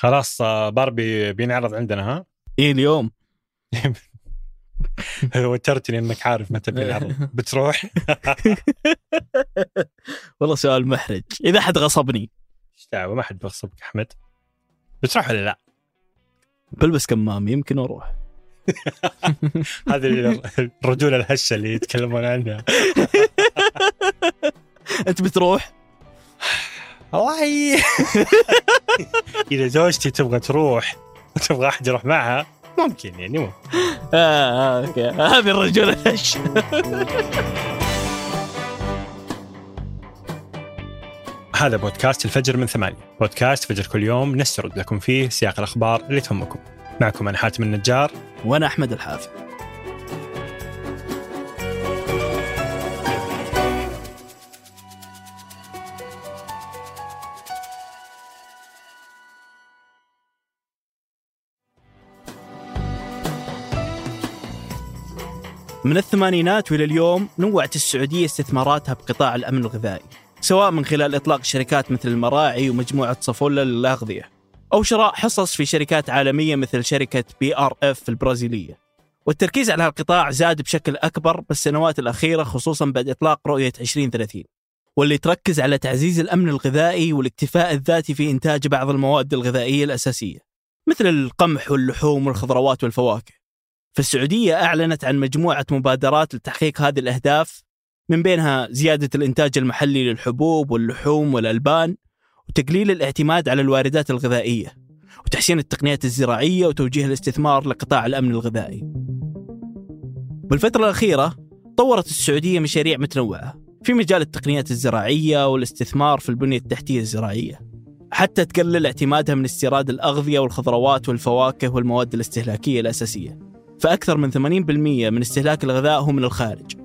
خلاص آه، باربي بينعرض عندنا ها؟ إيه اليوم. وترتني إنك عارف متى بينعرض بتروح؟ والله سؤال محرج. إذا حد غصبني. إيش دعوة؟ ما حد بيغصبك أحمد. بتروح ولا لا؟ بلبس كمام يمكن أروح. هذه الرجولة الهشة اللي يتكلمون عنها. أنت بتروح؟ والله. اذا زوجتي تبغى تروح وتبغى أحد يروح معها ممكن يعني ممكن. آه آه، أوكي. هذه الرجوله الهش هذا بودكاست الفجر من ثمانية. بودكاست فجر كل يوم نسترد لكم فيه سياق الأخبار اللي تهمكم. معكم أنا حاتم النجار. وأنا أحمد الحافظ من الثمانينات وإلى اليوم نوعت السعودية استثماراتها بقطاع الأمن الغذائي، سواء من خلال إطلاق شركات مثل المراعي ومجموعة صافولا للأغذية، أو شراء حصص في شركات عالمية مثل شركة BRF البرازيلية. والتركيز على هالقطاع زاد بشكل أكبر بالسنوات الأخيرة خصوصا بعد إطلاق رؤية 2030. واللي تركز على تعزيز الأمن الغذائي والاكتفاء الذاتي في إنتاج بعض المواد الغذائية الأساسية، مثل القمح واللحوم والخضروات والفواكه. فالسعودية أعلنت عن مجموعة مبادرات لتحقيق هذه الأهداف من بينها زيادة الإنتاج المحلي للحبوب واللحوم والألبان وتقليل الاعتماد على الواردات الغذائية وتحسين التقنيات الزراعية وتوجيه الاستثمار لقطاع الأمن الغذائي. بالفترة الأخيرة طورت السعودية مشاريع متنوعة في مجال التقنيات الزراعية والاستثمار في البنية التحتية الزراعية حتى تقلل اعتمادها من استيراد الأغذية والخضروات والفواكه والمواد الاستهلاكية الأساسية. فأكثر من 80% من استهلاك الغذاء هو من الخارج.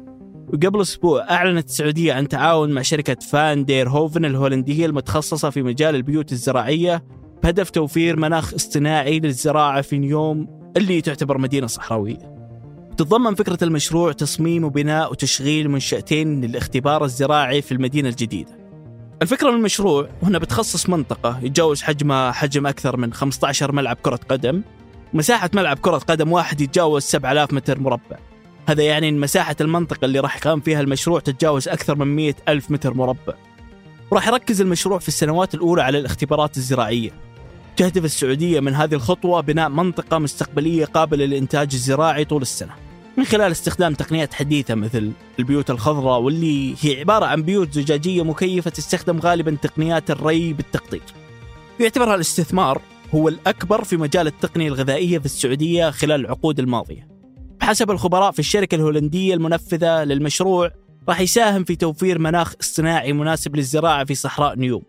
وقبل أسبوع أعلنت السعودية عن تعاون مع شركة فان دير هوفن الهولندية المتخصصة في مجال البيوت الزراعية بهدف توفير مناخ اصطناعي للزراعة في نيوم اللي تعتبر مدينة صحراوية. تتضمن فكرة المشروع تصميم وبناء وتشغيل منشأتين للاختبار الزراعي في المدينة الجديدة. الفكرة من المشروع هنا بتخصص منطقة يتجاوز حجمها حجم أكثر من 15 ملعب كرة قدم مساحة ملعب كرة قدم واحد يتجاوز 7000 متر مربع. هذا يعني أن مساحة المنطقة اللي راح يقام فيها المشروع تتجاوز أكثر من 100 ألف متر مربع. وراح يركز المشروع في السنوات الأولى على الاختبارات الزراعية. تهدف السعودية من هذه الخطوة بناء منطقة مستقبلية قابلة للإنتاج الزراعي طول السنة. من خلال استخدام تقنيات حديثة مثل البيوت الخضراء واللي هي عبارة عن بيوت زجاجية مكيفة تستخدم غالبا تقنيات الري بالتقطير يعتبر الاستثمار هو الأكبر في مجال التقنية الغذائية في السعودية خلال العقود الماضية. بحسب الخبراء في الشركة الهولندية المنفذة للمشروع راح يساهم في توفير مناخ اصطناعي مناسب للزراعة في صحراء نيوم.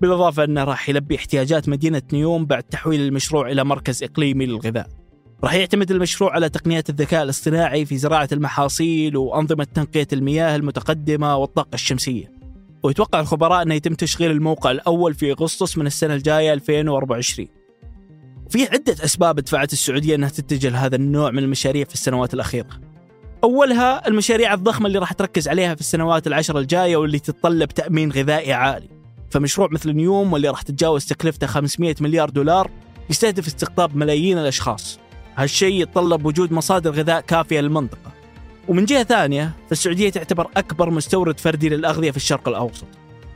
بالإضافة أنه راح يلبي احتياجات مدينة نيوم بعد تحويل المشروع إلى مركز إقليمي للغذاء. راح يعتمد المشروع على تقنيات الذكاء الاصطناعي في زراعة المحاصيل وأنظمة تنقية المياه المتقدمة والطاقة الشمسية. ويتوقع الخبراء أنه يتم تشغيل الموقع الأول في أغسطس من السنة الجاية 2024 في عدة أسباب دفعت السعودية أنها تتجه لهذا النوع من المشاريع في السنوات الأخيرة. أولها المشاريع الضخمة اللي راح تركز عليها في السنوات العشر الجاية واللي تتطلب تأمين غذائي عالي. فمشروع مثل نيوم واللي راح تتجاوز تكلفته 500 مليار دولار يستهدف استقطاب ملايين الأشخاص. هالشيء يتطلب وجود مصادر غذاء كافية للمنطقة. ومن جهة ثانية فالسعودية تعتبر أكبر مستورد فردي للأغذية في الشرق الأوسط.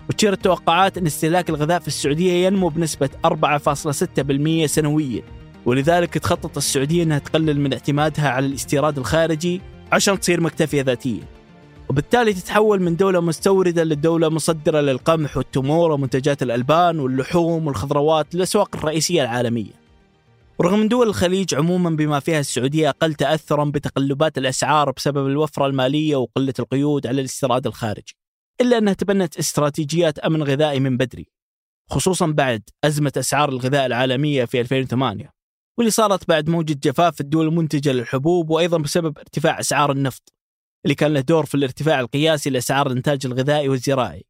وتشير التوقعات أن استهلاك الغذاء في السعودية ينمو بنسبة 4.6% سنويا ولذلك تخطط السعودية أنها تقلل من اعتمادها على الاستيراد الخارجي عشان تصير مكتفية ذاتيا. وبالتالي تتحول من دولة مستوردة لدولة مصدرة للقمح والتمور ومنتجات الألبان واللحوم والخضروات للأسواق الرئيسية العالمية. ورغم دول الخليج عموما بما فيها السعودية أقل تأثرا بتقلبات الأسعار بسبب الوفرة المالية وقلة القيود على الاستيراد الخارجي إلا أنها تبنت استراتيجيات أمن غذائي من بدري خصوصا بعد أزمة أسعار الغذاء العالمية في 2008 واللي صارت بعد موجة جفاف الدول المنتجة للحبوب وأيضا بسبب ارتفاع أسعار النفط اللي كان له دور في الارتفاع القياسي لأسعار الإنتاج الغذائي والزراعي.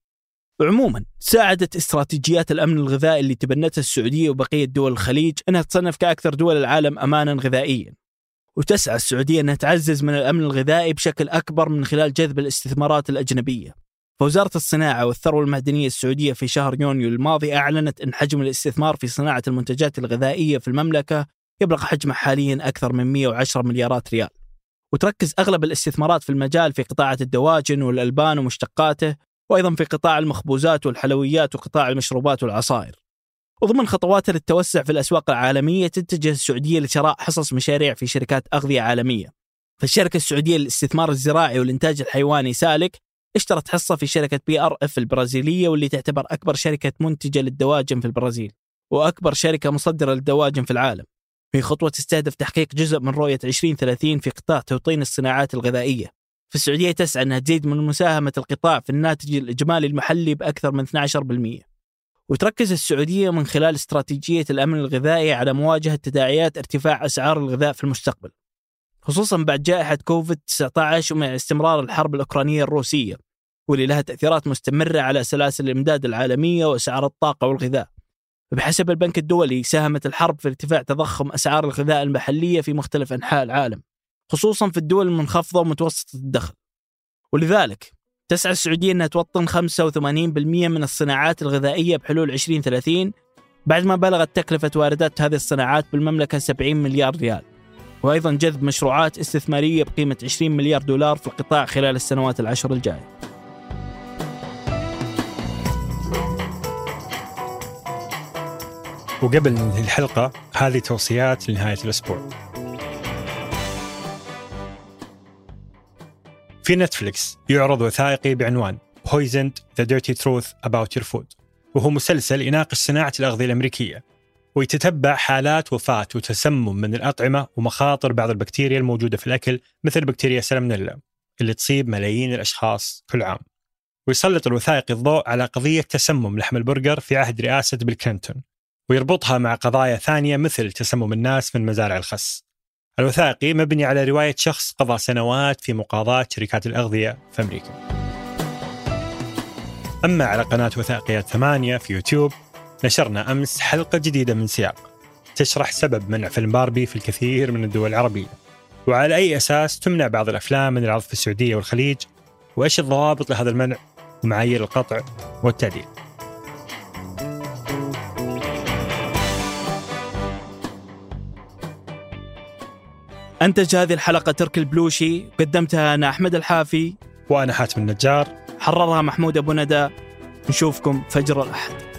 وعموما ساعدت استراتيجيات الأمن الغذائي اللي تبنتها السعودية وبقية دول الخليج أنها تصنف كأكثر دول العالم امانا غذائيا. وتسعى السعودية أنها تعزز من الأمن الغذائي بشكل أكبر من خلال جذب الاستثمارات الأجنبية. فوزارة الصناعة والثروة المعدنية السعودية في شهر يونيو الماضي أعلنت أن حجم الاستثمار في صناعة المنتجات الغذائية في المملكة يبلغ حجمه حاليا أكثر من 110 مليارات ريال وتركز أغلب الاستثمارات في المجال في قطاع الدواجن والألبان ومشتقاته وأيضا في قطاع المخبوزات والحلويات وقطاع المشروبات والعصائر. وضمن خطواتها للتوسع في الأسواق العالمية تتجه السعودية لشراء حصص مشاريع في شركات أغذية عالمية. فالشركة السعودية للاستثمار الزراعي والإنتاج الحيواني سالك اشترت حصة في شركة BRF البرازيلية واللي تعتبر أكبر شركة منتجة للدواجن في البرازيل وأكبر شركة مصدرة للدواجن في العالم. في خطوة تستهدف تحقيق جزء من رؤية 2030 في قطاع توطين الصناعات الغذائية. فالسعودية تسعى أنها تزيد من مساهمة القطاع في الناتج الإجمالي المحلي بأكثر من 12% وتركز السعودية من خلال استراتيجية الأمن الغذائي على مواجهة تداعيات ارتفاع أسعار الغذاء في المستقبل خصوصا بعد جائحة كوفيد 19 ومع استمرار الحرب الأوكرانية الروسية واللي لها تأثيرات مستمرة على سلاسل الإمداد العالمية وأسعار الطاقة والغذاء. بحسب البنك الدولي ساهمت الحرب في ارتفاع تضخم أسعار الغذاء المحلية في مختلف أنحاء العالم. خصوصا في الدول المنخفضة ومتوسطة الدخل. ولذلك تسعى السعودية أنها توطن 85% من الصناعات الغذائية بحلول 2030 بعد ما بلغت تكلفة واردات هذه الصناعات بالمملكة 70 مليار ريال. وأيضا جذب مشروعات استثمارية بقيمة 20 مليار دولار في القطاع خلال السنوات العشر الجاية. وقبل ننهي الحلقة هذه توصيات لنهاية الأسبوع. في نتفليكس يعرض وثائقي بعنوان Poisoned The Dirty Truth About Your Food. وهو مسلسل يناقش صناعة الأغذية الأمريكية ويتتبع حالات وفاة وتسمم من الأطعمة ومخاطر بعض البكتيريا الموجودة في الأكل مثل بكتيريا سالمونيلا اللي تصيب ملايين الأشخاص كل عام. ويسلط الوثائقي الضوء على قضية تسمم لحم البرجر في عهد رئاسة بيل كلينتون ويربطها مع قضايا ثانية مثل تسمم الناس من مزارع الخس. الوثائقي مبني على رواية شخص قضى سنوات في مقاضاة شركات الأغذية في أمريكا. أما على قناة وثائقيات ثمانية في يوتيوب نشرنا أمس حلقة جديدة من سياق تشرح سبب منع فيلم باربي في الكثير من الدول العربية. وعلى أي أساس تمنع بعض الأفلام من العرض في السعودية والخليج؟ وإيش الضوابط لهذا المنع؟ ومعايير القطع والتعديل. أنتج هذه الحلقة ترك البلوشي قدمتها أنا أحمد الحافي. وأنا حاتم النجار. حررها محمود أبو ندى. نشوفكم فجر الأحد.